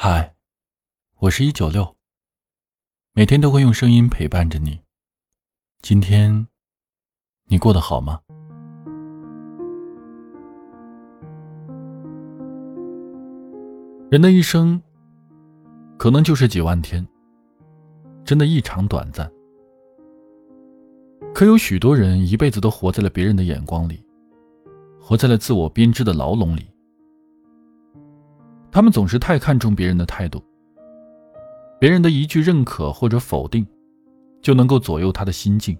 嗨，我是一九六。每天都会用声音陪伴着你。今天你过得好吗？人的一生可能就是几万天，真的异常短暂。可有许多人一辈子都活在了别人的眼光里，活在了自我编织的牢笼里。他们总是太看重别人的态度，别人的一句认可或者否定，就能够左右他的心境；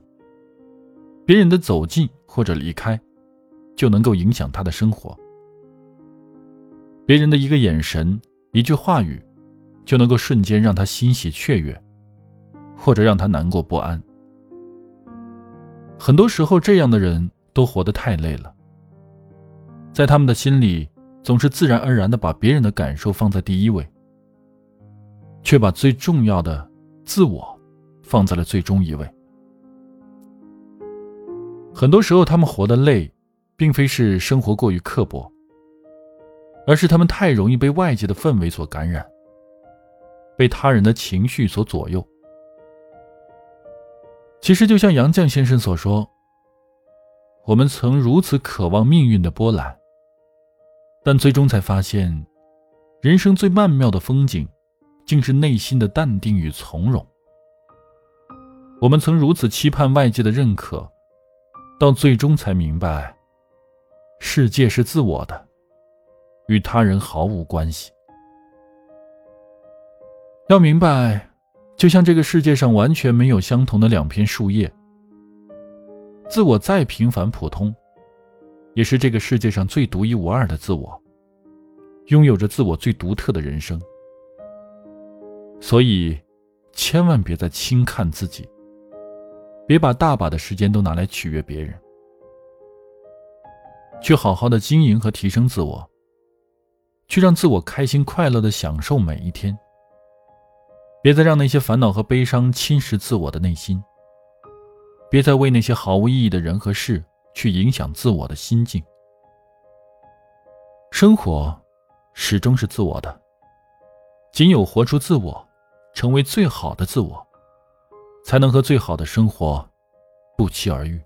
别人的走近或者离开，就能够影响他的生活；别人的一个眼神、一句话语，就能够瞬间让他欣喜雀跃，或者让他难过不安。很多时候，这样的人都活得太累了，在他们的心里。总是自然而然的把别人的感受放在第一位，却把最重要的自我放在了最终一位。很多时候，他们活得累，并非是生活过于刻薄，而是他们太容易被外界的氛围所感染，被他人的情绪所左右。其实，就像杨绛先生所说：“我们曾如此渴望命运的波澜。”但最终才发现，人生最曼妙的风景，竟是内心的淡定与从容。我们曾如此期盼外界的认可，到最终才明白，世界是自我的，与他人毫无关系。要明白，就像这个世界上完全没有相同的两片树叶，自我再平凡普通。也是这个世界上最独一无二的自我，拥有着自我最独特的人生。所以，千万别再轻看自己，别把大把的时间都拿来取悦别人，去好好的经营和提升自我，去让自我开心快乐的享受每一天。别再让那些烦恼和悲伤侵蚀自我的内心，别再为那些毫无意义的人和事。去影响自我的心境。生活始终是自我的，仅有活出自我，成为最好的自我，才能和最好的生活不期而遇。